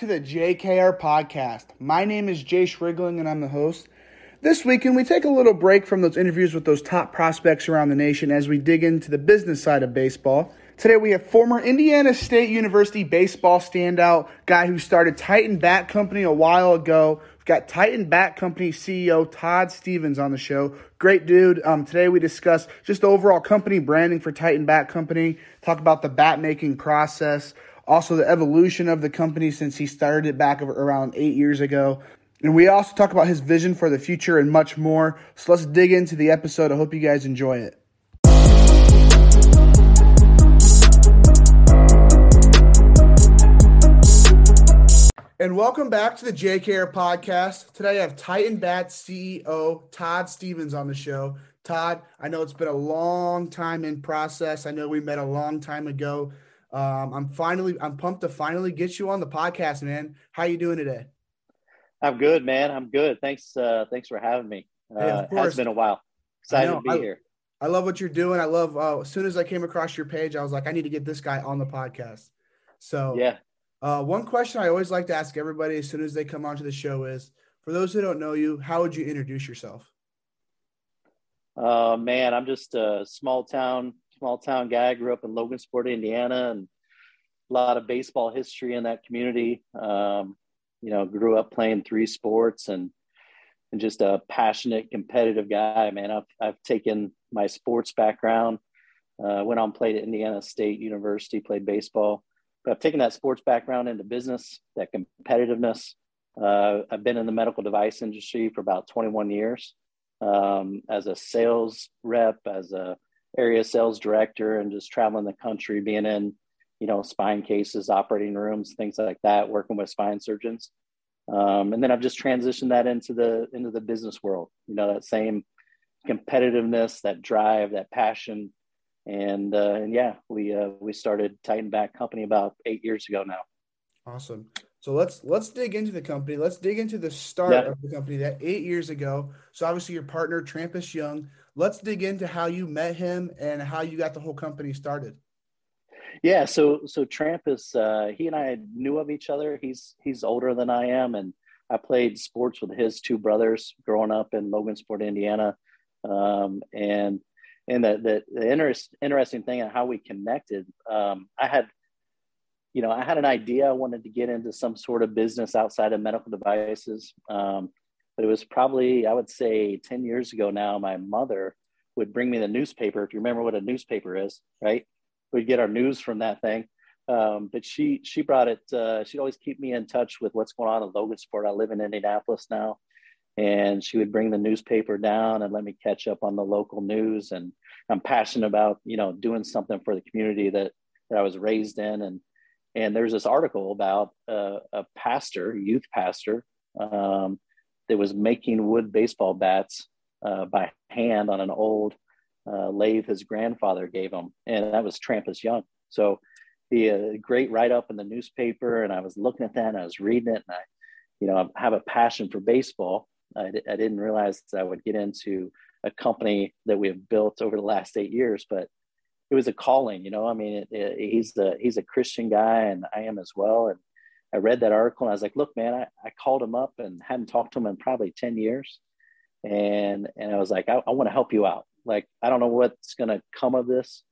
To the JKR podcast. My name is Jayce Riegling and I'm the host. This weekend, we take a little break from those interviews with those top prospects around the nation as we dig into the business side of baseball. Today, we have former Indiana State University baseball standout, guy who started Titan Bat Company a while ago. We've got Titan Bat Company CEO Todd Stephens on the show. Great dude. Um, today, we discuss just the overall company branding for Titan Bat Company, talk about the bat making process, also the evolution of the company since he started it back around eight years ago. And we also talk about his vision for the future and much more. So let's dig into the episode. I hope you guys enjoy it. And welcome back to the JKR podcast. Today I have Titan Bat CEO Todd Stephens on the show. Todd, I know it's been a long time in process. I know we met a long time ago. Um, I'm finally, I'm pumped to finally get you on the podcast, man. How you doing today? I'm good, man. I'm good. Thanks, uh, thanks for having me. Uh, hey, it has been a while. Excited to be I, here. I love what you're doing. I love. Uh, as soon as I came across your page, I was like, I need to get this guy on the podcast. So yeah. Uh, one question I always like to ask everybody as soon as they come onto the show is, for those who don't know you, how would you introduce yourself? Uh, man, I'm just a small town small town guy. Grew up in Logansport, Indiana, and a lot of baseball history in that community. Um, you know, grew up playing three sports and and just a passionate, competitive guy. Man, I've I've taken my sports background. Uh, went on played at Indiana State University, played baseball. But I've taken that sports background into business, that competitiveness. Uh, I've been in the medical device industry for about 21 years um, as a sales rep, as a area sales director and just traveling the country, being in, you know, spine cases, operating rooms, things like that, working with spine surgeons. Um, and then I've just transitioned that into the into the business world. You know, that same competitiveness, that drive, that passion, and uh, and yeah, we uh, we started Titan Bat Company about eight years ago now. Awesome. So let's let's dig into the company. Let's dig into the start yeah. of the company that eight years ago. So obviously your partner Trampas Young. Let's dig into how you met him and how you got the whole company started. Yeah, so so Trampas, uh, he and I knew of each other. He's he's older than I am, and I played sports with his two brothers growing up in Logansport, Indiana. Um, and and the the, the interest, interesting thing and how we connected. Um, I had you know, I had an idea. I wanted to get into some sort of business outside of medical devices. Um, but it was probably, I would say, 10 years ago now, my mother would bring me the newspaper. If you remember what a newspaper is, right? We'd get our news from that thing. Um, but she she brought it. Uh, she'd always keep me in touch with what's going on in Logansport. I live in Indianapolis now, and she would bring the newspaper down and let me catch up on the local news. And I'm passionate about you know doing something for the community that that I was raised in, and and there's this article about a pastor, youth pastor, um, that was making wood baseball bats uh, by hand on an old uh, lathe his grandfather gave him, and that was Trampas Young. So, the great write up in the newspaper, and I was looking at that, and I was reading it, and I, you know, I have a passion for baseball. I, I didn't realize I would get into a company that we have built over the last eight years, but it was a calling, you know. I mean, it, it, he's a he's a Christian guy, and I am as well. And I read that article, and I was like, "Look, man, I, I called him up and hadn't talked to him in probably ten years, and and I was like, I, I want to help you out. Like, I don't know what's going to come of this,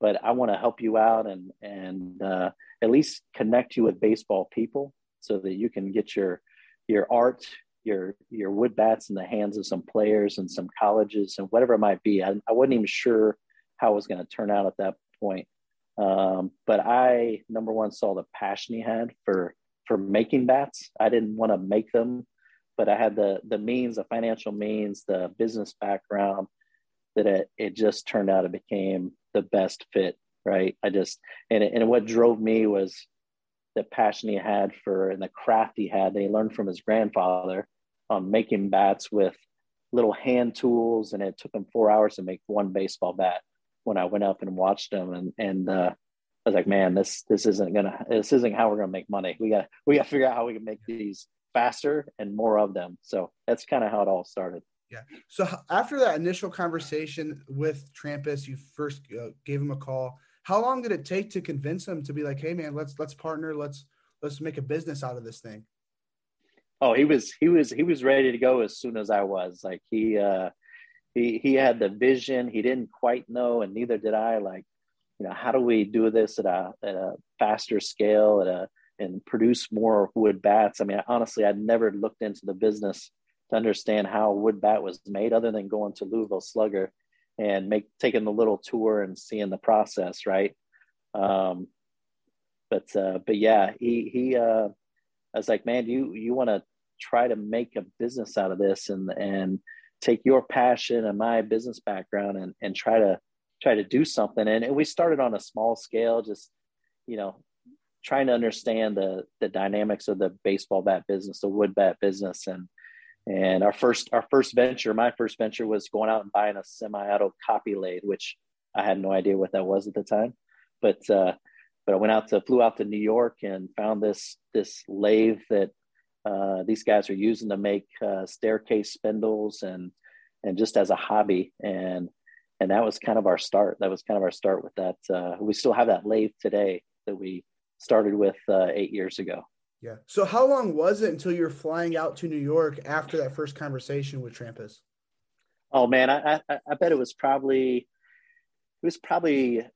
but I want to help you out and and uh, at least connect you with baseball people so that you can get your your art." Your your wood bats in the hands of some players and some colleges and whatever it might be. I, I wasn't even sure how it was going to turn out at that point. Um, but I number one saw the passion he had for for making bats. I didn't want to make them, but I had the the means, the financial means, the business background that it, it just turned out it became the best fit. Right. I just and and what drove me was the passion he had for and the craft he had. They learned from his grandfather on making bats with little hand tools, and it took him four hours to make one baseball bat. When I went up and watched them, and and uh, I was like, man, this this isn't gonna this isn't how we're gonna make money. We got we got to figure out how we can make these faster and more of them. So that's kind of how it all started. Yeah. So after that initial conversation with Trampas, you first uh, gave him a call. How long did it take to convince him to be like, "Hey, man, let's let's partner. Let's let's make a business out of this thing"? Oh, he was he was he was ready to go as soon as I was. Like he uh, he he had the vision. He didn't quite know, and neither did I. Like, you know, how do we do this at a at a faster scale at a and produce more wood bats? I mean, honestly, I'd never looked into the business to understand how wood bat was made, other than going to Louisville Slugger and make taking the little tour and seeing the process, right? Um, but uh, but yeah, he he. Uh, I was like, man, you you want to try to make a business out of this and and take your passion and my business background and and try to try to do something. And, and we started on a small scale, just you know, trying to understand the the dynamics of the baseball bat business, the wood bat business, and and our first our first venture, my first venture was going out and buying a semi-auto copy lathe, which I had no idea what that was at the time. But uh, but I went out to flew out to New York and found this this lathe that uh, these guys are using to make uh, staircase spindles and and just as a hobby and and that was kind of our start. That was kind of our start with that. Uh, we still have that lathe today that we started with uh, eight years ago. Yeah. So how long was it until you were flying out to New York after that first conversation with Trampas? Oh man, I, I, I bet it was probably it was probably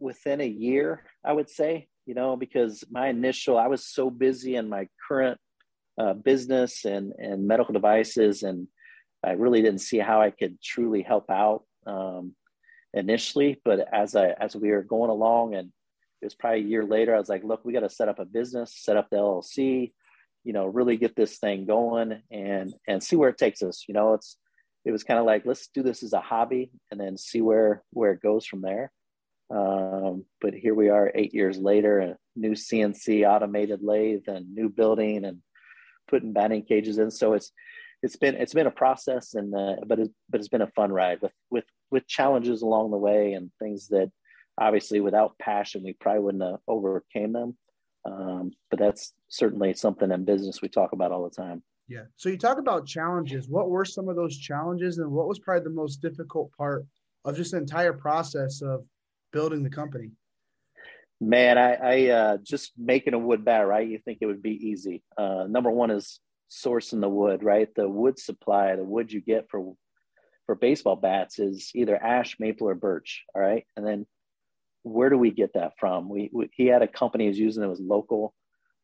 within a year, I would say, you know, because my initial I was so busy in my current uh, business and and medical devices, and I really didn't see how I could truly help out um, initially. But as I as we were going along and it was probably a year later. I was like, look, we got to set up a business, set up the LLC, you know, really get this thing going and and see where it takes us. You know, it's it was kind of like let's do this as a hobby and then see where where it goes from there. Um, but here we are, eight years later, a new CNC automated lathe and new building and putting batting cages in. So it's it's been it's been a process and uh, but it, but it's been a fun ride with with with challenges along the way and things that obviously without passion we probably wouldn't have overcame them. Um, but that's certainly something in business we talk about all the time. Yeah. So you talk about challenges. What were some of those challenges and what was probably the most difficult part of just the entire process of building the company man i, I uh, just making a wood bat right? You think it would be easy. Uh, number one is sourcing the wood right? The wood supply the wood you get for for baseball bats is either ash maple or birch all right? And then where do we get that from? We, we he had a company he was using that was local,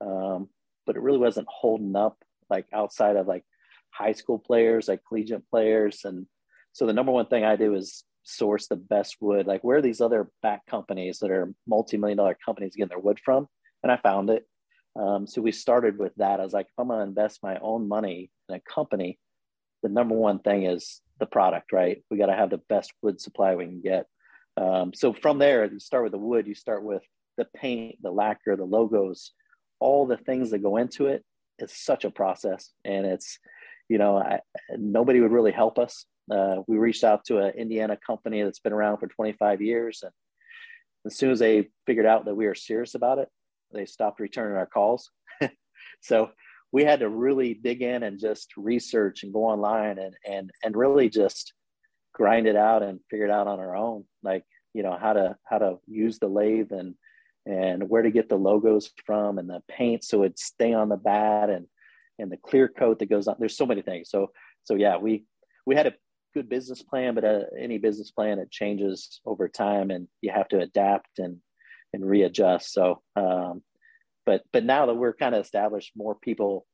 um, but it really wasn't holding up like outside of like high school players, like collegiate players, and so the number one thing I do is source the best wood. Like where are these other back companies that are multi-million dollar companies getting their wood from? And I found it. Um, so we started with that. I was like, if I'm gonna invest my own money in a company, the number one thing is the product, right? We got to have the best wood supply we can get. Um, so from there, you start with the wood, you start with the paint, the lacquer, the logos, all the things that go into it. It's such a process, and it's you know I, nobody would really help us. Uh, we reached out to an Indiana company that's been around for 25 years, and as soon as they figured out that we were serious about it, they stopped returning our calls. so we had to really dig in and just research and go online and and and really just grind it out and figure it out on our own. Like you know how to how to use the lathe and and where to get the logos from and the paint so it'd stay on the bat and and the clear coat that goes on. There's so many things. So so yeah we we had a good business plan but uh, any business plan it changes over time and you have to adapt and and readjust so um but but now that we're kind of established more people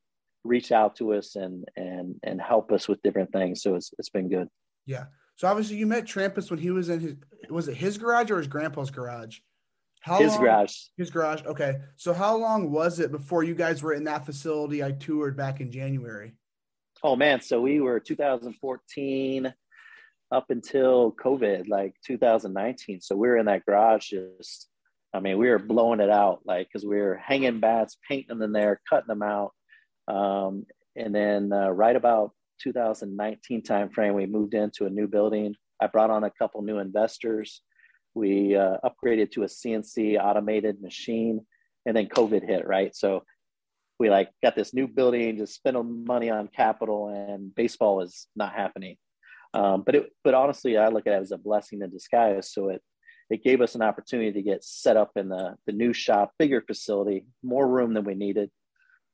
reach out to us and and and help us with different things so it's it's been good yeah so obviously you met Trampas when he was in his was it his garage or his grandpa's garage? How his long, garage. His garage. Okay. So how long was it before you guys were in that facility I toured back in January? Oh man, so we were 2014 up until COVID, like 2019. So we were in that garage just I mean, we were blowing it out like because we were hanging bats, painting them in there, cutting them out. Um, and then uh, right about 2019 timeframe, we moved into a new building. I brought on a couple new investors. We uh, upgraded to a CNC automated machine, and then COVID hit, right? So we like got this new building, just spending money on capital, and baseball is not happening. Um, but it, but honestly, I look at it as a blessing in disguise. So it it gave us an opportunity to get set up in the the new shop, bigger facility, more room than we needed,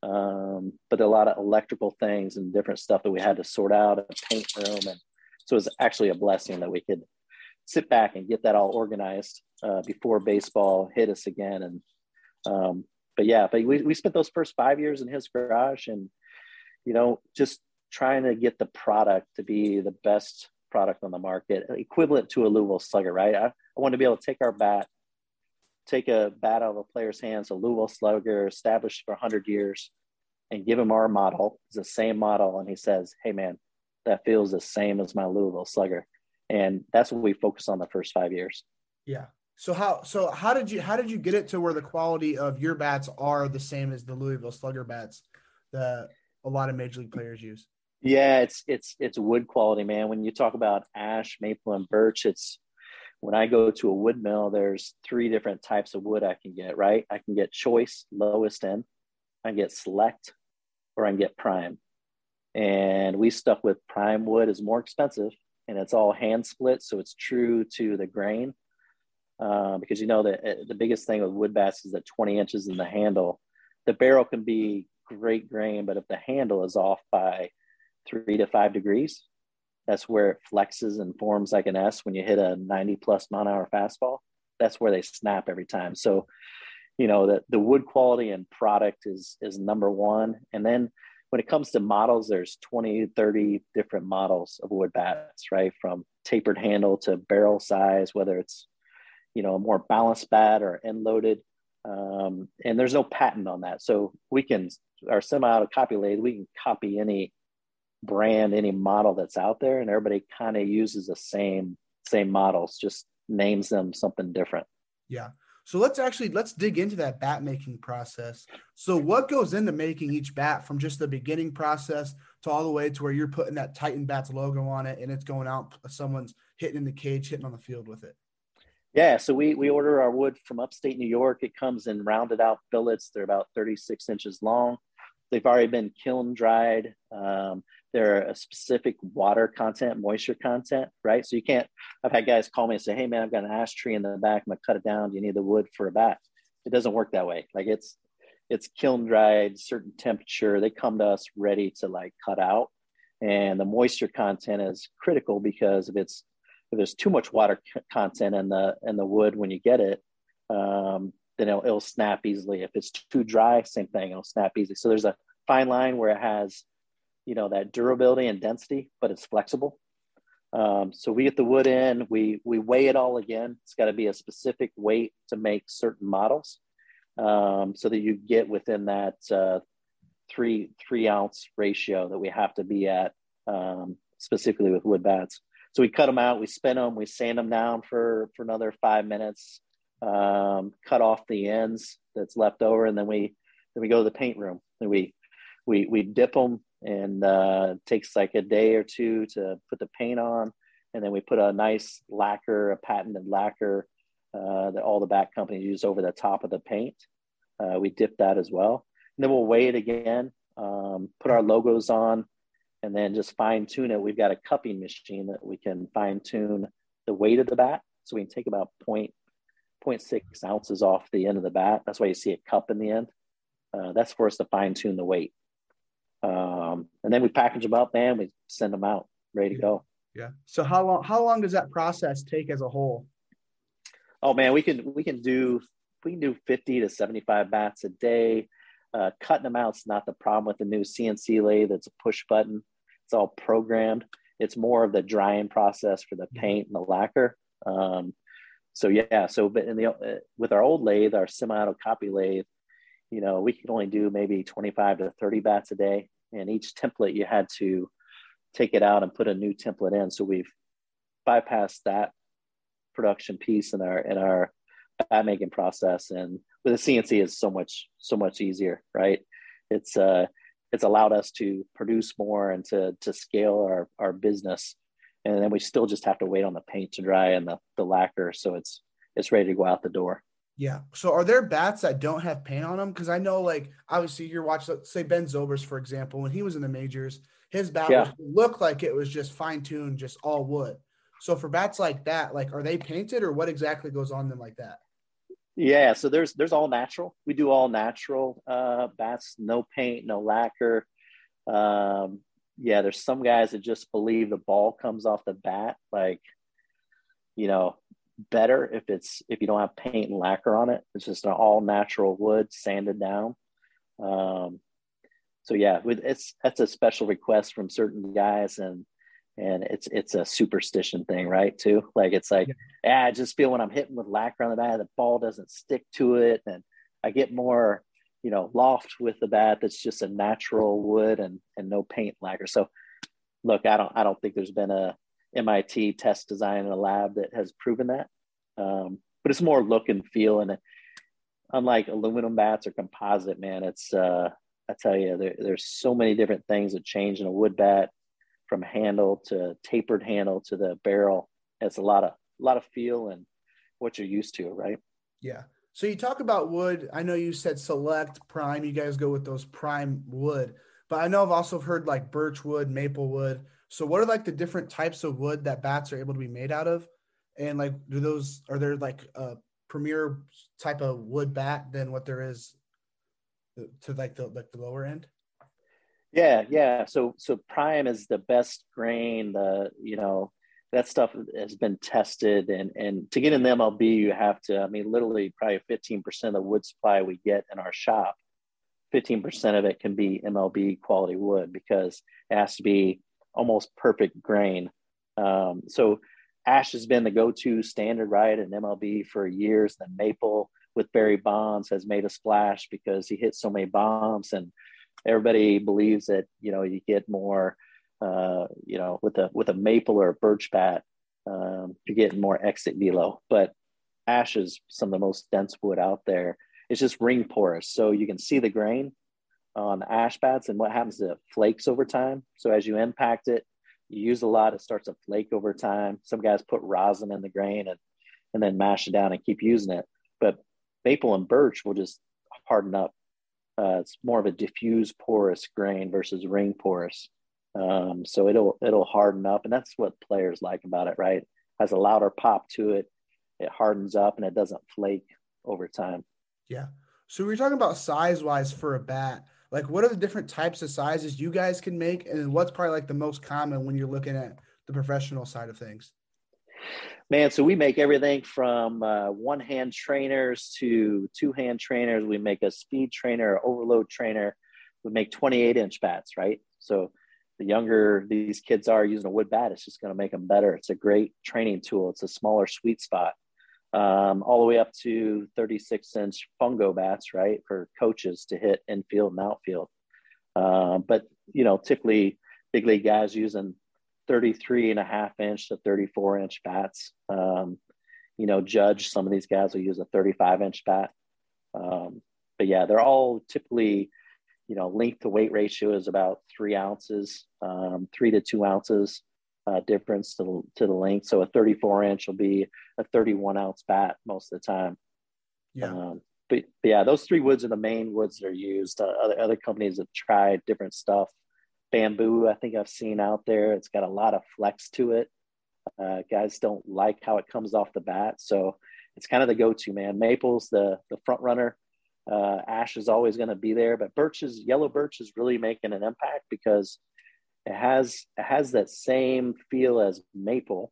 um, but a lot of electrical things and different stuff that we had to sort out, a paint room, and so it was actually a blessing that we could sit back and get that all organized uh, before baseball hit us again. And um, but yeah, but we we spent those first five years in his garage, and you know just trying to get the product to be the best product on the market, equivalent to a Louisville Slugger, right? I, I want to be able to take our bat, take a bat out of a player's hands, a Louisville Slugger, established for 100 years, and give him our model. It's the same model. And he says, hey, man, that feels the same as my Louisville Slugger. And that's what we focus on the first five years. Yeah. So how so how did you how did you get it to where the quality of your bats are the same as the Louisville Slugger bats that a lot of major league players use? Yeah, it's it's it's wood quality, man. When you talk about ash, maple, and birch, it's when I go to a wood mill, there's three different types of wood I can get, right? I can get choice, lowest end, I can get select, or I can get prime. And we stuck with prime wood is more expensive and it's all hand split, so it's true to the grain. Uh, because you know that uh, the biggest thing with wood bats is that 20 inches in the handle. The barrel can be great grain, but if the handle is off by three to five degrees. That's where it flexes and forms like an S when you hit a 90 plus mile an hour fastball. That's where they snap every time. So, you know, the, the wood quality and product is is number one. And then when it comes to models, there's 20, 30 different models of wood bats, right? From tapered handle to barrel size, whether it's, you know, a more balanced bat or end loaded. Um, and there's no patent on that. So we can, our semi-auto copy lathe, we can copy any brand, any model that's out there, and everybody kind of uses the same same models, just names them something different. Yeah. So let's actually let's dig into that bat making process. So what goes into making each bat from just the beginning process to all the way to where you're putting that Titan Bats logo on it and it's going out someone's hitting in the cage, hitting on the field with it. Yeah, so we we order our wood from upstate New York. It comes in rounded out billets. They're about 36 inches long. They've already been kiln dried. Um, they're a specific water content, moisture content, right? So you can't. I've had guys call me and say, "Hey, man, I've got an ash tree in the back. I'm gonna cut it down. Do you need the wood for a bat?" It doesn't work that way. Like it's it's kiln dried, certain temperature. They come to us ready to like cut out, and the moisture content is critical because if it's there's too much water content in the in the wood when you get it, um, then it'll, it'll snap easily. If it's too dry, same thing, it'll snap easily. So there's a fine line where it has you know that durability and density, but it's flexible. Um, so we get the wood in, we we weigh it all again. It's got to be a specific weight to make certain models, um, so that you get within that uh, three three ounce ratio that we have to be at um, specifically with wood bats. So we cut them out, we spin them, we sand them down for for another five minutes, um, cut off the ends that's left over, and then we then we go to the paint room and we we we dip them and uh, takes like a day or two to put the paint on. And then we put a nice lacquer, a patented lacquer uh, that all the back companies use over the top of the paint. Uh, we dip that as well. And then we'll weigh it again, um, put our logos on, and then just fine tune it. We've got a cupping machine that we can fine tune the weight of the bat. So we can take about point, 0.6 ounces off the end of the bat. That's why you see a cup in the end. Uh, that's for us to fine tune the weight. Um, and then we package them up and we send them out ready to go. Yeah. So how long how long does that process take as a whole? Oh man, we can we can do we can do 50 to 75 bats a day. Uh, cutting them out is not the problem with the new CNC lathe. It's a push button. It's all programmed. It's more of the drying process for the paint and the lacquer. Um, so yeah, so but in the uh, with our old lathe, our semi-auto copy lathe, you know, we could only do maybe 25 to 30 bats a day and each template you had to take it out and put a new template in. So we've bypassed that production piece in our in our bat making process. And with the CNC is so much so much easier, right? It's uh it's allowed us to produce more and to to scale our our business. And then we still just have to wait on the paint to dry and the the lacquer, so it's it's ready to go out the door. Yeah. So are there bats that don't have paint on them? Because I know, like, obviously, you're watching, say, Ben Zobrist, for example, when he was in the majors, his bat yeah. looked like it was just fine tuned, just all wood. So for bats like that, like, are they painted or what exactly goes on them like that? Yeah. So there's there's all natural. We do all natural uh, bats, no paint, no lacquer. Um, yeah. There's some guys that just believe the ball comes off the bat, like, you know, better if it's if you don't have paint and lacquer on it. It's just an all natural wood sanded down. Um, so yeah, with it's that's a special request from certain guys, and and it's it's a superstition thing, right? Too like it's like yeah. yeah I just feel when I'm hitting with lacquer on the bat, the ball doesn't stick to it, and I get more you know loft with the bat that's just a natural wood and and no paint lacquer. So look, I don't I don't think there's been a MIT test design in a lab that has proven that. Um, but it's more look and feel. And unlike aluminum bats or composite, man, it's, uh, I tell you, there, there's so many different things that change in a wood bat from handle to tapered handle to the barrel. It's a lot of, a lot of feel and what you're used to, right? Yeah. So you talk about wood. I know you said select prime. You guys go with those prime wood, but I know I've also heard like birch wood, maple wood. So what are like the different types of wood that bats are able to be made out of? And like, do those are there like a premier type of wood bat than what there is to like the like the lower end? Yeah, yeah. So so prime is the best grain. The you know that stuff has been tested, and and to get in the MLB, you have to. I mean, literally, probably fifteen percent of the wood supply we get in our shop, fifteen percent of it can be MLB quality wood because it has to be almost perfect grain. Um, so ash has been the go-to standard right in MLB for years. Then maple with Barry Bonds has made a splash because he hit so many bombs, and everybody believes that you know you get more, uh, you know, with a with a maple or a birch bat, um, you're getting more exit velo. But ash is some of the most dense wood out there. It's just ring porous, so you can see the grain on ash bats and what happens to it flakes over time. So as you impact it, you use a lot, it starts to flake over time. Some guys put rosin in the grain and and then mash it down and keep using it. But maple and birch will just harden up. Uh, it's more of a diffuse porous grain versus ring porous. Um, so it'll it'll harden up, and that's what players like about it, right? Has a louder pop to it. It hardens up and it doesn't flake over time. Yeah. So we're talking about size wise for a bat like what are the different types of sizes you guys can make and what's probably like the most common when you're looking at the professional side of things man so we make everything from uh, one hand trainers to two hand trainers. We make a speed trainer overload trainer. We make 28 inch bats right? So the younger these kids are using a wood bat it's just going to make them better. It's a great training tool. It's a smaller sweet spot. Um, all the way up to 36 inch fungo bats, right, for coaches to hit infield and outfield. Uh, but, you know, typically big league guys using 33 and a half inch to 34 inch bats. Um, you know, Judge, some of these guys will use a 35 inch bat. Um, but yeah, they're all typically, you know, length to weight ratio is about three ounces, um, three to two ounces uh, difference to the, to the length. So a 34 inch will be a 31 ounce bat most of the time. Yeah. Um, but, but, yeah, those three woods are the main woods that are used. Uh, other, other companies have tried different stuff. Bamboo, I think I've seen out there. It's got a lot of flex to it. Uh, guys don't like how it comes off the bat. So it's kind of the go-to man. Maple's the, the front runner. Uh, ash is always going to be there, but birch is yellow birch is really making an impact because it has it has that same feel as maple,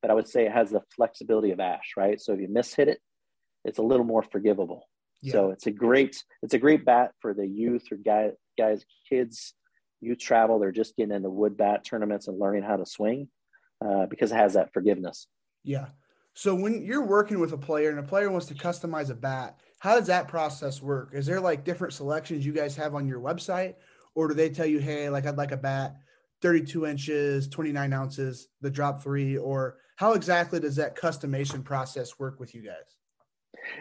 but I would say it has the flexibility of ash, right? So if you miss hit it, it's a little more forgivable. Yeah. So it's a great it's a great bat for the youth or guy, guys, kids, youth travel. They're just getting into wood bat tournaments and learning how to swing uh, because it has that forgiveness. Yeah. So when you're working with a player and a player wants to customize a bat, how does that process work? Is there like different selections you guys have on your website, or do they tell you, hey, like I'd like a bat 32 inches, 29 ounces, the drop three, or how exactly does that customization process work with you guys?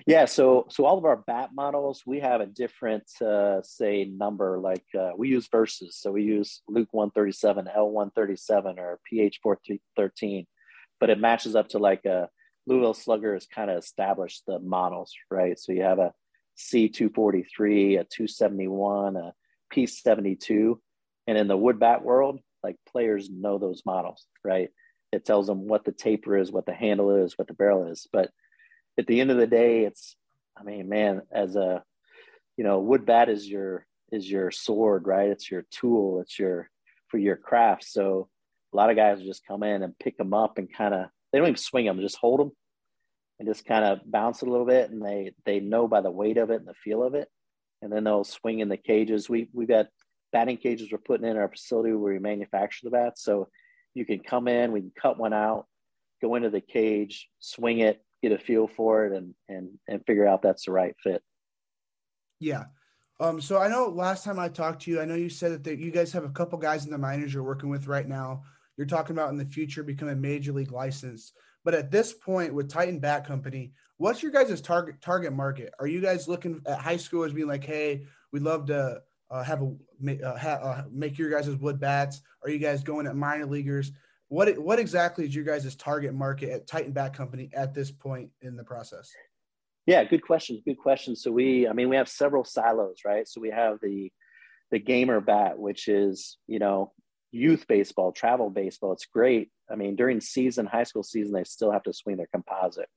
Yeah, so so all of our bat models, we have a different uh, say number. Like uh, we use verses, so we use Luke one thirty seven, L one thirty seven, or PH four thirteen, but it matches up to like a Louisville Slugger has kind of established the models, right? So you have a C two forty three, a two seventy one, a P seventy two, and in the wood bat world, like players know those models, right? It tells them what the taper is, what the handle is, what the barrel is, but at the end of the day, it's, I mean, man, as a, you know, wood bat is your, is your sword, right? It's your tool. It's your, for your craft. So a lot of guys just come in and pick them up and kind of, they don't even swing them, just hold them and just kind of bounce it a little bit. And they, they know by the weight of it and the feel of it. And then they'll swing in the cages. We, we've got batting cages we're putting in our facility where we manufacture the bats. So you can come in, we can cut one out, go into the cage, swing it, get a feel for it and and and figure out that's the right fit. Yeah. Um, so I know last time I talked to you, I know you said that the, you guys have a couple guys in the minors you're working with right now. You're talking about in the future becoming major league licensed. But at this point with Titan Bat Company, what's your guys' target target market? Are you guys looking at high schoolers being like, hey, we'd love to uh, have a uh, ha, uh, make your guys' wood bats? Are you guys going at minor leaguers? What what exactly is your guys' target market at Titan Bat Company at this point in the process? Yeah, good question. Good question. So we, I mean, we have several silos, right? So we have the the gamer bat, which is you know youth baseball, travel baseball. It's great. I mean, during season, high school season, they still have to swing their composite,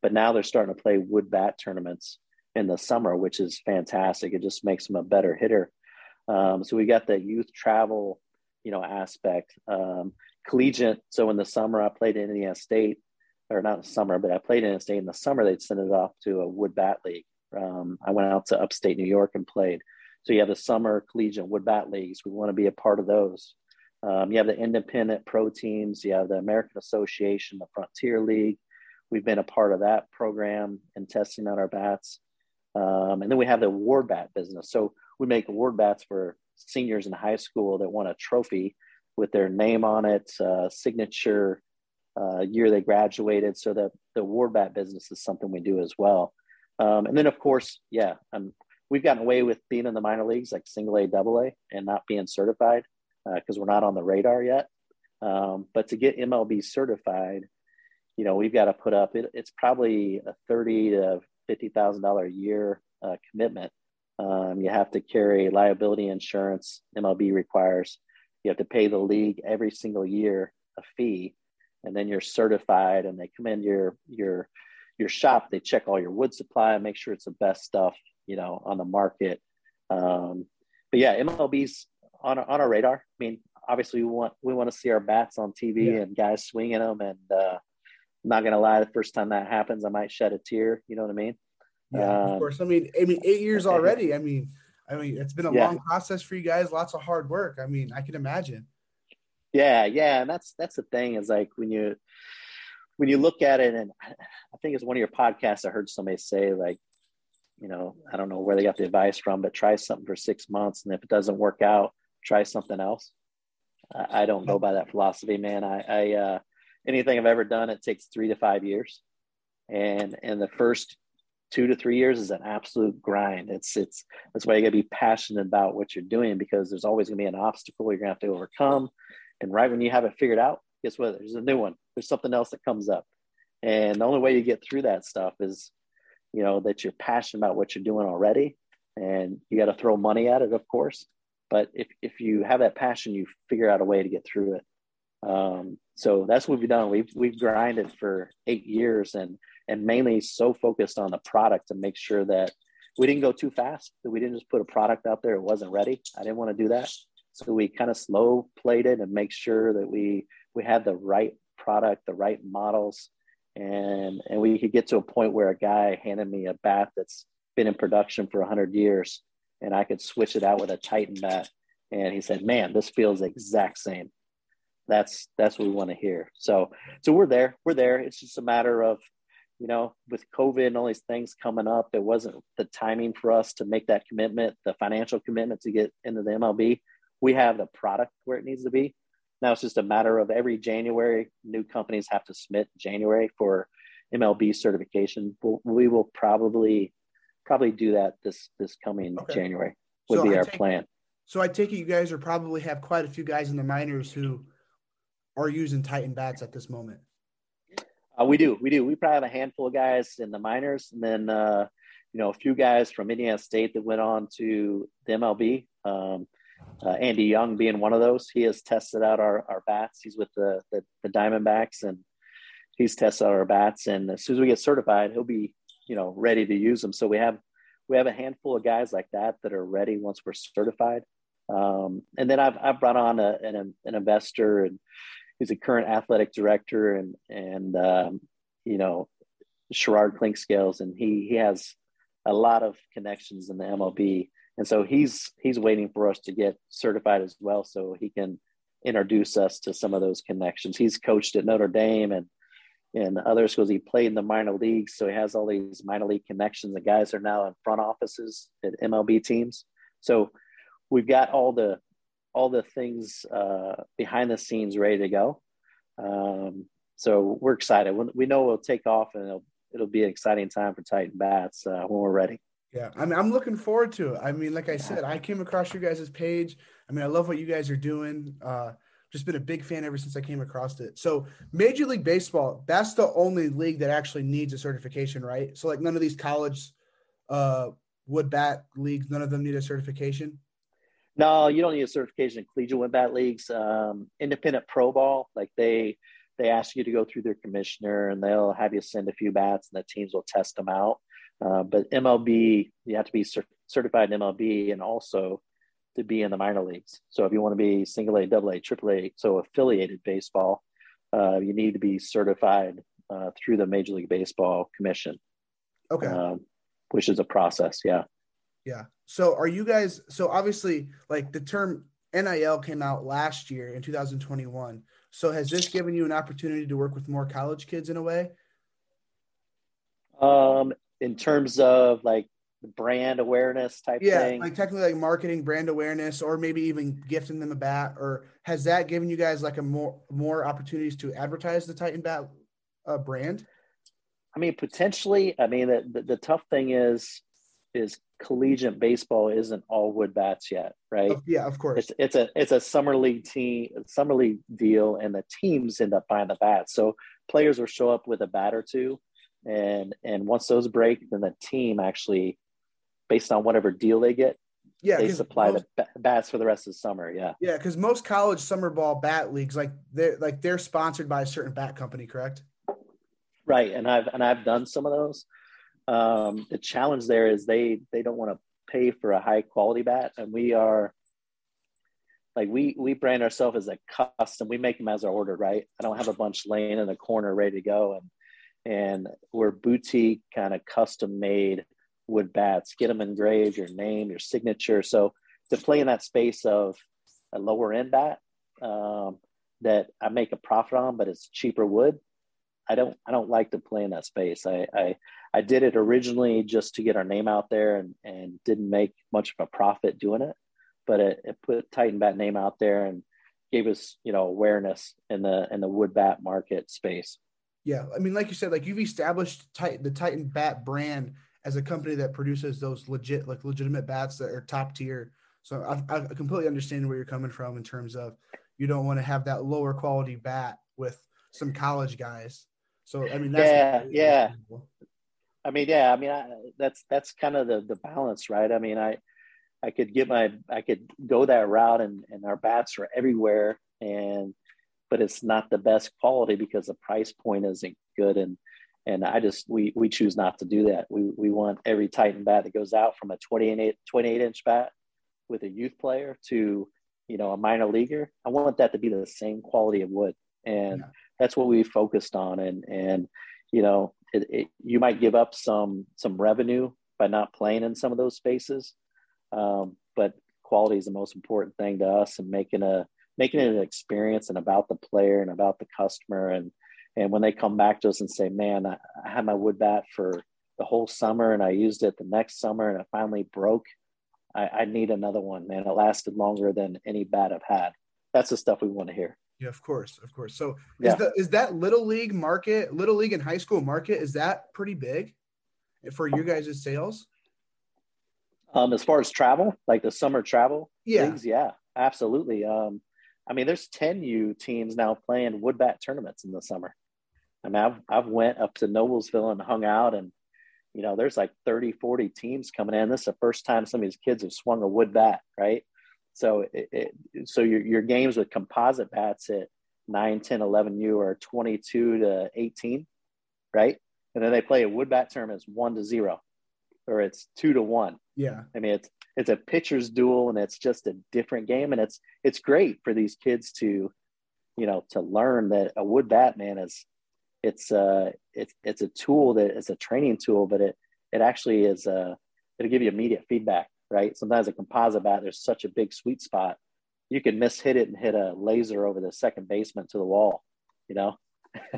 but now they're starting to play wood bat tournaments in the summer, which is fantastic. It just makes them a better hitter. Um, so we got the youth travel, you know, aspect. Um, collegiate. So in the summer, I played in Indiana State, or not summer, but I played in Indiana State. In the summer, they'd send it off to a wood bat league. Um, I went out to upstate New York and played. So you have the summer collegiate wood bat leagues. We want to be a part of those. Um, you have the independent pro teams. You have the American Association, the Frontier League. We've been a part of that program and testing out our bats. Um, and then we have the award bat business. So we make award bats for seniors in high school that want a trophy with their name on it, uh, signature, uh, year they graduated. So that the award bat business is something we do as well. Um, and then of course, yeah, um, we've gotten away with being in the minor leagues like single A, double A, and not being certified because uh, we're not on the radar yet. Um, but to get MLB certified, you know, we've got to put up. It, it's probably a thirty to fifty thousand dollar a year uh, commitment. Um, you have to carry liability insurance. MLB requires you have to pay the league every single year a fee and then you're certified and they come in your your your shop they check all your wood supply and make sure it's the best stuff you know on the market. Um, but yeah mlb's on, on our radar. I mean obviously we want we want to see our bats on tv yeah. and guys swinging them and uh, i'm not gonna lie the first time that happens i might shed a tear you know what i mean? Yeah um, of course. I mean i mean eight years already i mean I mean, it's been a yeah. long process for you guys, lots of hard work. I mean, I can imagine. Yeah, yeah, and that's that's the thing is like when you when you look at it, and I think it's one of your podcasts. I heard somebody say like, you know, I don't know where they got the advice from, but try something for six months, and if it doesn't work out, try something else. I, I don't go by that philosophy, man. I, I uh, anything I've ever done, it takes three to five years, and and the first two to three years is an absolute grind. It's it's that's why you gotta be passionate about what you're doing because there's always gonna be an obstacle you're gonna have to overcome. And right when you have it figured out, guess what? There's a new one. There's something else that comes up. And the only way you get through that stuff is, you know, that you're passionate about what you're doing already. And you got to throw money at it, of course. But if, if you have that passion, you figure out a way to get through it. Um, so that's what we've done. We've, we've grinded for eight years and and mainly so focused on the product to make sure that we didn't go too fast, that we didn't just put a product out there, it wasn't ready. I didn't want to do that. So we kind of slow played it and make sure that we we had the right product, the right models, and and we could get to a point where a guy handed me a bat that's been in production for 100 years and I could switch it out with a Titan bat and he said, "Man, this feels the exact same." That's that's what we want to hear. So so we're there. We're there. It's just a matter of you know, with COVID and all these things coming up, it wasn't the timing for us to make that commitment, the financial commitment to get into the MLB. We have the product where it needs to be. Now it's just a matter of every January, new companies have to submit January for MLB certification. We'll, we will probably probably do that this this coming okay. January. Would so be I our take, plan. So I take it you guys are probably have quite a few guys in the minors who are using Titan bats at this moment. Uh, we do, we do. We probably have a handful of guys in the minors, and then uh, you know a few guys from Indiana State that went on to the MLB. Um, uh, Andy Young being one of those. He has tested out our, our bats. He's with the, the, the Diamondbacks, and he's tested out our bats. And as soon as we get certified, he'll be you know ready to use them. So we have we have a handful of guys like that that are ready once we're certified. Um, and then I've I've brought on a, an, an investor and he's a current athletic director and and um, you know Sherrod Clinkscales, and he he has a lot of connections in the MLB, and so he's he's waiting for us to get certified as well, so he can introduce us to some of those connections. He's coached at Notre Dame and and other schools. He played in the minor leagues, so he has all these minor league connections. The guys are now in front offices at MLB teams, so we've got all the all the things uh, behind the scenes ready to go. Um, so we're excited. We know it'll take off, and it'll, it'll be an exciting time for Titan Bats uh, when we're ready. Yeah, I mean, I'm looking forward to it. I mean, like I said, I came across your guys' page. I mean, I love what you guys are doing. Uh, just been a big fan ever since I came across it. So, Major League Baseball, that's the only league that actually needs a certification, right? So, like, none of these college uh, wood bat leagues, none of them need a certification. No, you don't need a certification in collegiate wood bat leagues. Um, independent pro ball, like they they ask you to go through their commissioner and they'll have you send a few bats and the teams will test them out. Uh, but MLB, you have to be cert- certified in MLB and also to be in the minor leagues. So if you want to be single A, double A, triple A, so affiliated baseball, uh, you need to be certified uh, through the Major League Baseball Commission. Okay. Um, which is a process. Yeah. Yeah. So are you guys so obviously like the term NIL came out last year in 2021. So has this given you an opportunity to work with more college kids in a way? Um in terms of like brand awareness type yeah, thing. like technically like marketing brand awareness or maybe even gifting them a bat or has that given you guys like a more more opportunities to advertise the Titan bat uh, brand? I mean potentially. I mean the, the, the tough thing is is collegiate baseball isn't all wood bats yet, right? Oh, yeah, of course. It's, it's a it's a summer league team, summer league deal, and the teams end up buying the bats. So players will show up with a bat or two, and and once those break, then the team actually, based on whatever deal they get, yeah, they supply most, the bats for the rest of the summer. Yeah, yeah, because most college summer ball bat leagues, like they're like they're sponsored by a certain bat company, correct? Right, and I've and I've done some of those um, the challenge there is they they don't want to pay for a high quality bat, and we are like we we brand ourselves as a custom. We make them as our order, right? I don't have a bunch laying in the corner ready to go, and and we're boutique kind of custom made wood bats. Get them engraved, your name, your signature. So to play in that space of a lower end bat um, that I make a profit on, but it's cheaper wood. I don't I don't like to play in that space. I I, I did it originally just to get our name out there and, and didn't make much of a profit doing it, but it, it put Titan Bat name out there and gave us you know awareness in the in the wood bat market space. Yeah, I mean, like you said, like you've established Titan, the Titan Bat brand as a company that produces those legit like legitimate bats that are top tier. So I, I completely understand where you're coming from in terms of you don't want to have that lower quality bat with some college guys so I mean, yeah, yeah. I mean, yeah. I mean, I, that's that's kind of the the balance, right? I mean, I I could get my I could go that route, and and our bats are everywhere, and but it's not the best quality because the price point isn't good, and and I just we we choose not to do that. We we want every Titan bat that goes out from a 28 28 inch bat with a youth player to you know a minor leaguer. I want that to be the same quality of wood, and yeah that's what we focused on. And and you know it, it, you might give up some some revenue by not playing in some of those spaces. Um, but quality is the most important thing to us and making a making it an experience and about the player and about the customer. And and when they come back to us and say man i, I had my wood bat for the whole summer and i used it the next summer and it finally broke I, I need another one man. It lasted longer than any bat i've had. That's the stuff we want to hear Yeah, of course, of course. So yeah. is the is that little league market, little league and high school market, is that pretty big for you guys' sales? Um, as far as travel, like the summer travel yeah. leagues, yeah, absolutely. Um, I mean, there's 10U teams now playing wood bat tournaments in the summer. I mean, I've, I've went up to Noblesville and hung out and, you know, there's like 30, 40 teams coming in. This is the first time some of these kids have swung a wood bat, right? So, it, it, so your, your games with composite bats at 9, 10, 11 U are 22 to 18, right? And then they play a wood bat term it's one to zero or it's two to one. Yeah. I mean, it's, it's a pitcher's duel and it's just a different game. And it's, it's great for these kids to, you know, to learn that a wood bat man is, it's uh it's it's a tool that it's a training tool, but it it actually is uh it'll give you immediate feedback, right? Sometimes a composite bat, there's such a big sweet spot. You can miss hit it and hit a laser over the second basement to the wall, you know?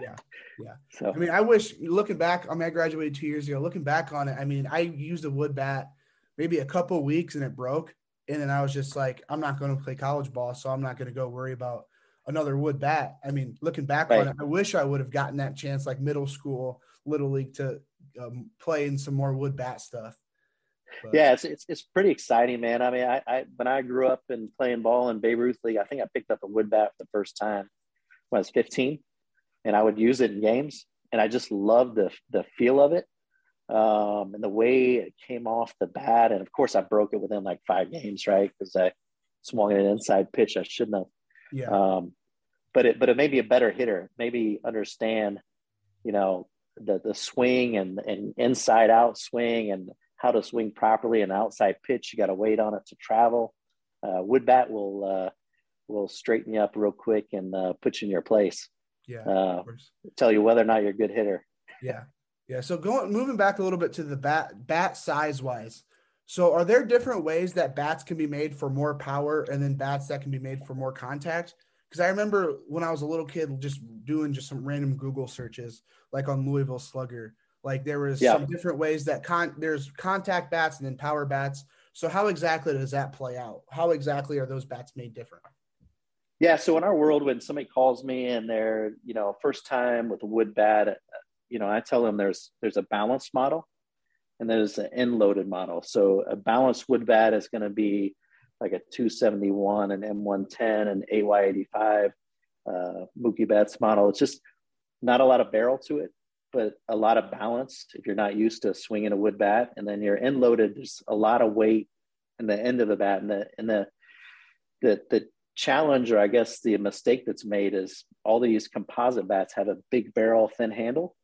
yeah. Yeah. So I mean, I wish looking back, I mean, I graduated two years ago. Looking back on it, I mean, I used a wood bat maybe a couple weeks and it broke. And then I was just like, I'm not going to play college ball, so I'm not going to go worry about another wood bat. I mean, looking back right. on it, I wish I would have gotten that chance, like middle school, little league, to um, play in some more wood bat stuff. But. Yeah, it's, it's it's pretty exciting, man. I mean, I, I when I grew up and playing ball in Babe Ruth League, I think I picked up a wood bat for the first time when I was 15, and I would use it in games, and I just loved the the feel of it. Um, and the way it came off the bat, and of course I broke it within like five games, right? Because I swung an inside pitch I shouldn't have. Yeah. Um, but it but it may be a better hitter. Maybe understand, you know, the the swing and and inside out swing and how to swing properly and outside pitch. You got to wait on it to travel. Uh, wood bat will uh, will straighten you up real quick and uh, put you in your place. Yeah, uh, tell you whether or not you're a good hitter. Yeah, yeah. So going moving back a little bit to the bat bat size wise. So are there different ways that bats can be made for more power and then bats that can be made for more contact? because I remember when I was a little kid just doing just some random Google searches, like on Louisville Slugger. Like there was yeah. some different ways that con there's contact bats and then power bats. So how exactly does that play out? How exactly are those bats made different? Yeah, so in our world, when somebody calls me and they're you know first time with a wood bat, you know I tell them there's there's a balanced model, and there's an end loaded model. So a balanced wood bat is going to be like a 271, an M110, an AY85 uh, Mookie bats model. It's just not a lot of barrel to it, but a lot of balance if you're not used to swinging a wood bat. And then you're end loaded, there's a lot of weight in the end of the bat. And the, and the, the, the challenge, or I guess the mistake that's made is all these composite bats have a big barrel, thin handle.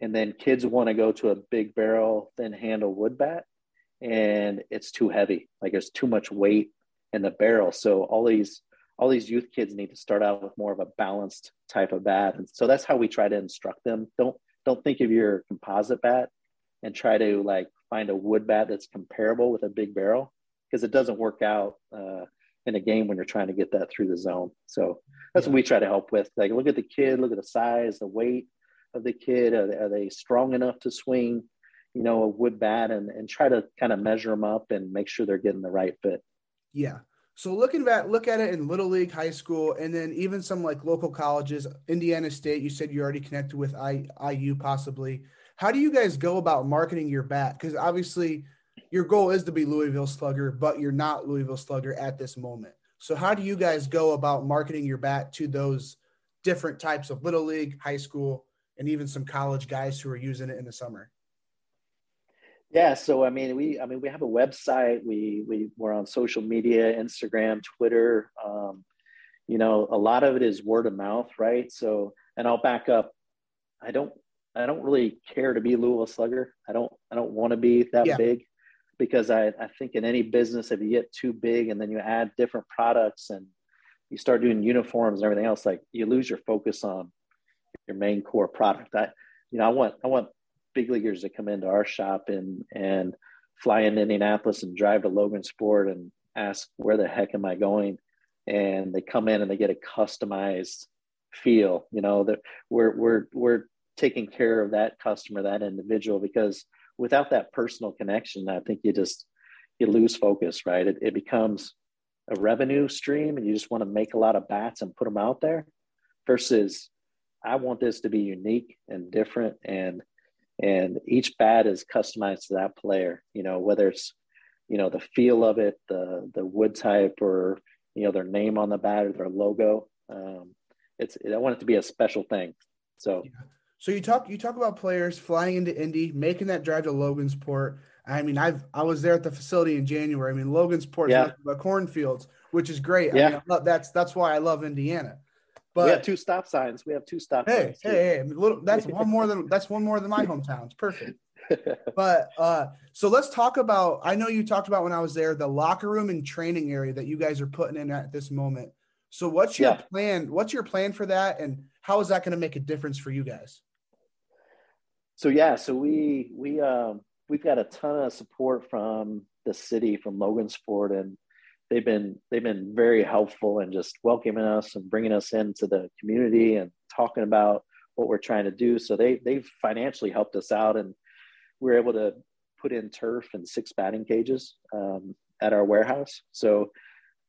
And then kids want to go to a big barrel, thin handle wood bat and it's too heavy. Like there's too much weight in the barrel. So all these all these youth kids need to start out with more of a balanced type of bat. And so that's how we try to instruct them. Don't don't think of your composite bat and try to like find a wood bat that's comparable with a big barrel because it doesn't work out uh, in a game when you're trying to get that through the zone. So that's yeah. what we try to help with. Like look at the kid, look at the size, the weight of the kid. Are they, are they strong enough to swing? you know, a wood bat and, and try to kind of measure them up and make sure they're getting the right fit. Yeah. So looking back, look at it in little league, high school, and then even some like local colleges. Indiana State, you said you already connected with I, IU possibly. How do you guys go about marketing your bat? Because obviously, your goal is to be Louisville Slugger, but you're not Louisville Slugger at this moment. So how do you guys go about marketing your bat to those different types of little league, high school, and even some college guys who are using it in the summer? Yeah, so I mean, we I mean we have a website. We we we're on social media, Instagram, Twitter. Um, you know, a lot of it is word of mouth, right? So, and I'll back up. I don't I don't really care to be Louisville Slugger. I don't I don't want to be that yeah. big because I I think in any business if you get too big and then you add different products and you start doing uniforms and everything else, like you lose your focus on your main core product. I you know I want I want big leaguers that come into our shop and and fly into Indianapolis and drive to Logansport and ask where the heck am I going, and they come in and they get a customized feel. You know that we're we're we're taking care of that customer, that individual, because without that personal connection, I think you just you lose focus, right? It, it becomes a revenue stream and you just want to make a lot of bats and put them out there versus I want this to be unique and different and and each bat is customized to that player, you know, whether it's you know the feel of it, the the wood type or you know their name on the bat or their logo. Um, it's I want it to be a special thing. So yeah. So you talk you talk about players flying into Indy, making that drive to Logansport. I mean, I've I was there at the facility in January. I mean, Logansport yeah. is cornfields, which is great. Yeah, I mean, I that's that's why I love Indiana. But we have two stop signs. We have two stop hey, signs. Hey, hey, hey, little, that's one more than that's one more than my hometown. It's perfect. but uh, so let's talk about. I know you talked about when I was there the locker room and training area that you guys are putting in at this moment. So what's your yeah. plan? What's your plan for that, and how is that going to make a difference for you guys? So yeah, so we we um, we've got a ton of support from the city, from Logansport, and they've been they've been very helpful and just welcoming us and bringing us into the community and talking about what we're trying to do. So they they've financially helped us out, and we are able to put in turf and six batting cages um, at our warehouse. So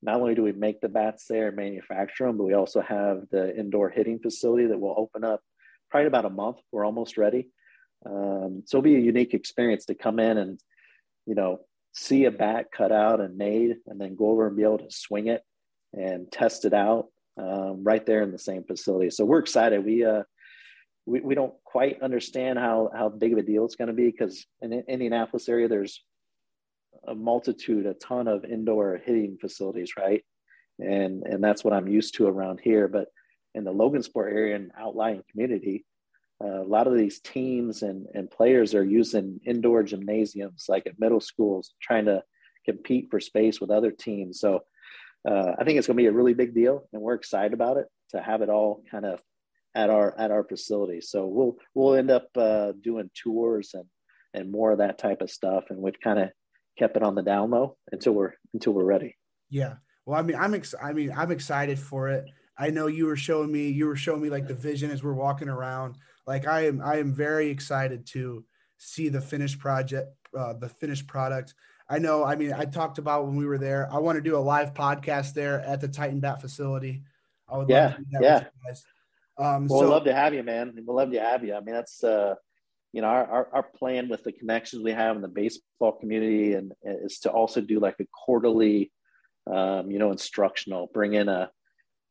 not only do we make the bats there and manufacture them, but we also have the indoor hitting facility that will open up probably about a month. We're almost ready. Um, so it'll be a unique experience to come in and, you know, see a bat cut out and made, and then go over and be able to swing it and test it out um, right there in the same facility. So we're excited. We uh, we, we don't quite understand how how big of a deal it's going to be because in the Indianapolis area there's a multitude, a ton of indoor hitting facilities, right? And and that's what I'm used to around here. But in the Logansport area and outlying community, uh, a lot of these teams and, and players are using indoor gymnasiums like at middle schools trying to compete for space with other teams. So uh, i think it's going to be a really big deal and we're excited about it to have it all kind of at our at our facility. So we'll we'll end up uh, doing tours and and more of that type of stuff and we've kind of kept it on the down low until we're until we're ready. Yeah. Well i mean i'm ex- i mean i'm excited for it. I know you were showing me you were showing me like the vision as we're walking around like I am, I am very excited to see the finished project, uh, the finished product. I know. I mean, I talked about when we were there. I want to do a live podcast there at the Titan Bat facility. I would yeah, yeah. Um, well, so, we'd love to have you, man. We'd love to have you. I mean, that's uh, you know, our, our, our plan with the connections we have in the baseball community, and is to also do like a quarterly, um, you know, instructional. Bring in a,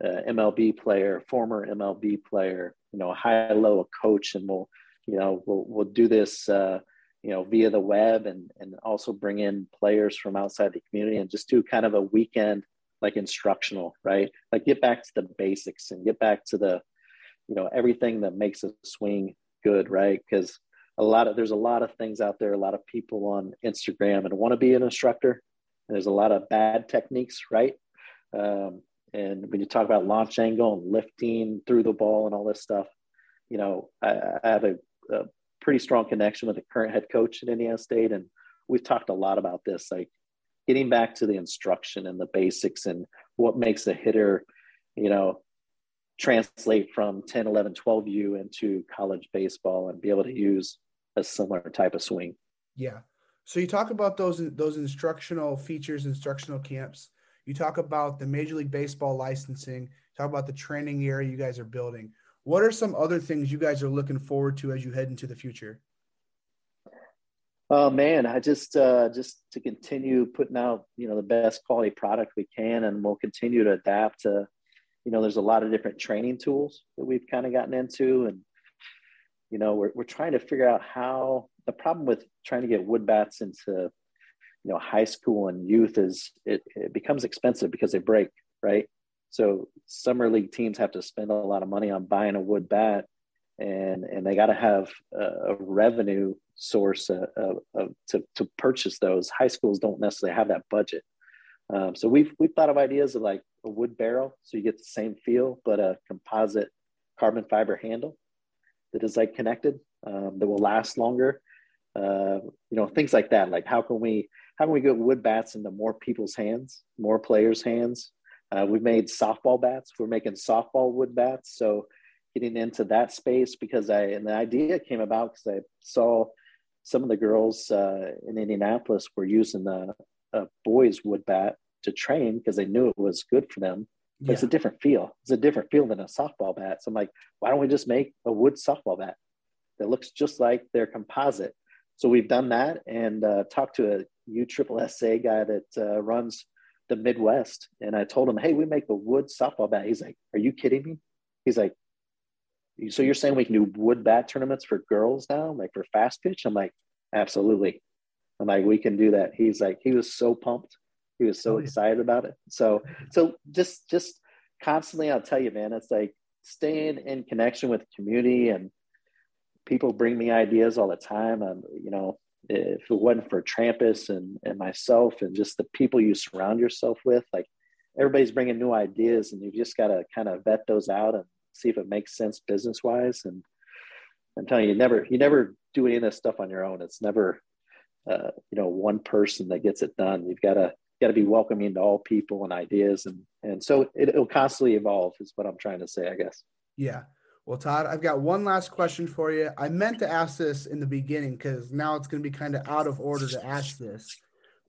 a MLB player, former MLB player, you know, a high low a coach, and we'll, you know, we'll we'll do this, uh, you know, via the web, and and also bring in players from outside the community, and just do kind of a weekend like instructional, right? Like get back to the basics and get back to the, you know, everything that makes a swing good, right? Because a lot of there's a lot of things out there, a lot of people on Instagram and want to be an instructor. And there's a lot of bad techniques, right? Um, and when you talk about launch angle and lifting through the ball and all this stuff, you know, I, I have a, a, pretty strong connection with the current head coach at Indiana State. And we've talked a lot about this, like getting back to the instruction and the basics and what makes a hitter, you know, translate from 10, 11, 12 U into college baseball and be able to use a similar type of swing. Yeah. So you talk about those those instructional features, instructional camps. You talk about the Major League Baseball licensing, talk about the training area you guys are building. What are some other things you guys are looking forward to as you head into the future? Oh man, I just uh, just to continue putting out you know the best quality product we can, and we'll continue to adapt to. You know, there's a lot of different training tools that we've kind of gotten into, and you know, we're we're trying to figure out how the problem with trying to get wood bats into you know high school and youth is it, it becomes expensive because they break right? So summer league teams have to spend a lot of money on buying a wood bat and and they got to have a, revenue source uh, to, to purchase those. High schools don't necessarily have that budget. Um, so we've we've thought of ideas of like a wood barrel so you get the same feel but a composite carbon fiber handle that is like connected um, that will last longer. Uh, you know things like that like how can we how can we get wood bats into more people's hands, more players' hands? Uh, we've made softball bats. We're making softball wood bats. So getting into that space because I and the idea came about because I saw some of the girls uh, in Indianapolis were using the a boys wood bat to train because they knew it was good for them. But Yeah. it's a different feel. It's a different feel than a softball bat. So I'm like, why don't we just make a wood softball bat that looks just like their composite? So we've done that and uh, talked to a U triple SA guy that uh, runs the Midwest, and I told him, hey, we make a wood softball bat. He's like, are you kidding me? He's like, so you're saying we can do wood bat tournaments for girls now, like for fast pitch? I'm like, absolutely. I'm like, we can do that. He's like, he was so pumped. He was so Oh, excited about it. So, so just, just constantly, I'll tell you, man, it's like staying in connection with the community and people bring me ideas all the time. And, you know, if it wasn't for Trampus and, and myself and just the people you surround yourself with, like everybody's bringing new ideas and you've just got to kind of vet those out and see if it makes sense business wise. And I'm telling you, you never, you never do any of this stuff on your own. It's never, uh, you know, one person that gets it done. You've got to, got to be welcoming to all people and ideas. And, and so it, it'll constantly evolve is what I'm trying to say, I guess. Yeah. Well, Todd, I've got one last question for you. I meant to ask this in the beginning because now it's going to be kind of out of order to ask this.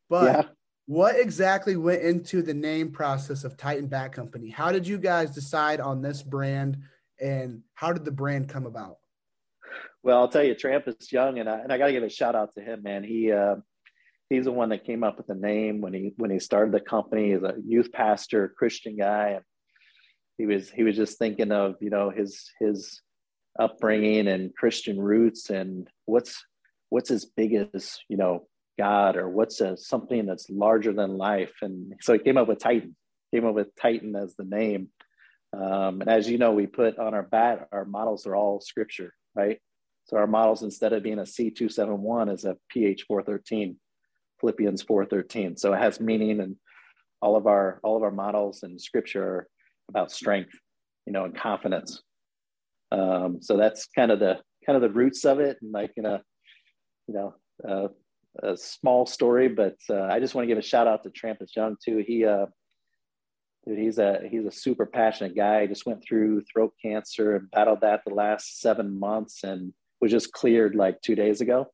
But yeah. what exactly went into the name process of Titan Bat Company? How did you guys decide on this brand and how did the brand come about? Well, I'll tell you, Trampus Young, and I, and I got to give a shout out to him, man. He uh, he's the one that came up with the name when he when he started the company. He's a youth pastor, Christian guy, and he was he was just thinking of you know his his upbringing and Christian roots, and what's what's his biggest you know God or what's a, something that's larger than life, and so he came up with Titan. Came up with Titan as the name. Um, and as you know, we put on our bat, our models are all scripture, right? So our models, instead of being a C271, is a PH413, Philippians 413. So it has meaning, and all of our all of our models and scripture about strength, you know, and confidence. Um, so that's kind of the kind of the roots of it, and like in a you know a small story, but uh, I just want to give a shout out to Trampus Young too. He uh, dude, he's a he's a super passionate guy. He just went through throat cancer and battled that the last seven months, and was just cleared like two days ago.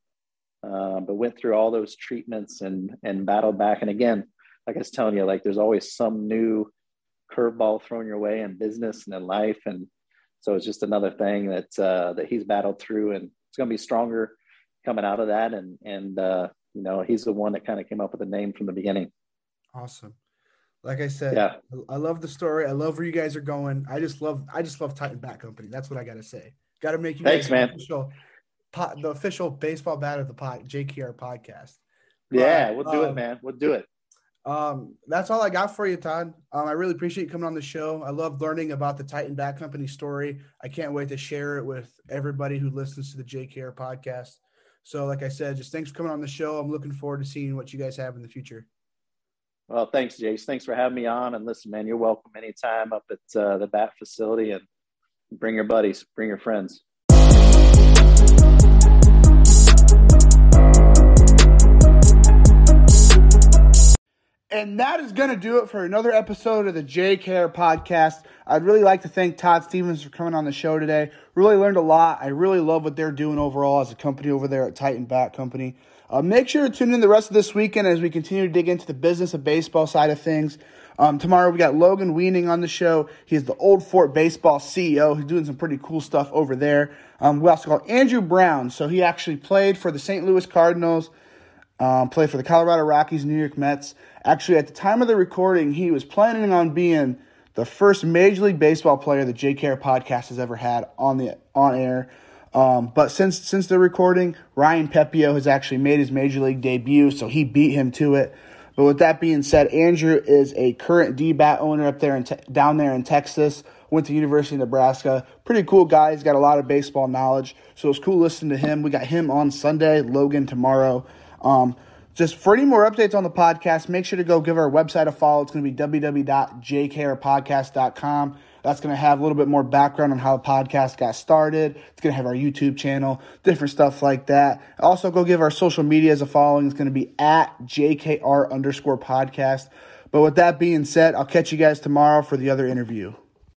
Uh, but went through all those treatments and and battled back. And again, like I was telling you, like there's always some new curveball thrown your way in business and in life, and so it's just another thing that uh, that he's battled through, and it's going to be stronger coming out of that. And and uh, you know, he's the one that kind of came up with the name from the beginning. Awesome. Like I said, Yeah. I love the story. I love where you guys are going. I just love, I just love Titan Bat Company. That's what I got to say. Got to make you Thanks, man. The official, pot, the official baseball bat of the pod, JKR podcast. Yeah, we'll do it, um, man. We'll do it. Um, that's all I got for you, Todd. Um, I really appreciate you coming on the show. I love learning about the Titan Bat Company story. I can't wait to share it with everybody who listens to the JKR podcast. So, like I said, just thanks for coming on the show. I'm looking forward to seeing what you guys have in the future. Well, thanks, Jayce. Thanks for having me on. And listen, man, you're welcome anytime up at uh, the bat facility and bring your buddies, bring your friends. And that is going to do it for another episode of the JKR podcast. I'd really like to thank Todd Stephens for coming on the show today. Really learned a lot. I really love what they're doing overall as a company over there at Titan Bat Company. Uh, make sure to tune in the rest of this weekend as we continue to dig into the business of baseball side of things. Um, tomorrow we got Logan Weening on the show. He is the Old Fort Baseball CEO. He's doing some pretty cool stuff over there. Um, we also got Andrew Brown. So he actually played for the St. Louis Cardinals, um, played for the Colorado Rockies, New York Mets. Actually, at the time of the recording, he was planning on being the first Major League Baseball player the JKR podcast has ever had on the on air. Um, but since since the recording, Ryan Pepiot has actually made his Major League debut, so he beat him to it. But with that being said, Andrew is a current D-bat owner up there in te- down there in Texas. Went to University of Nebraska. Pretty cool guy. He's got a lot of baseball knowledge, so it's cool listening to him. We got him on Sunday, Logan tomorrow. Um, just for any more updates on the podcast, make sure to go give our website a follow. It's going to be www.jkrpodcast.com. That's going to have a little bit more background on how the podcast got started. It's going to have our YouTube channel, different stuff like that. Also, go give our social medias a following. It's going to be at JKR underscore podcast. But with that being said, I'll catch you guys tomorrow for the other interview.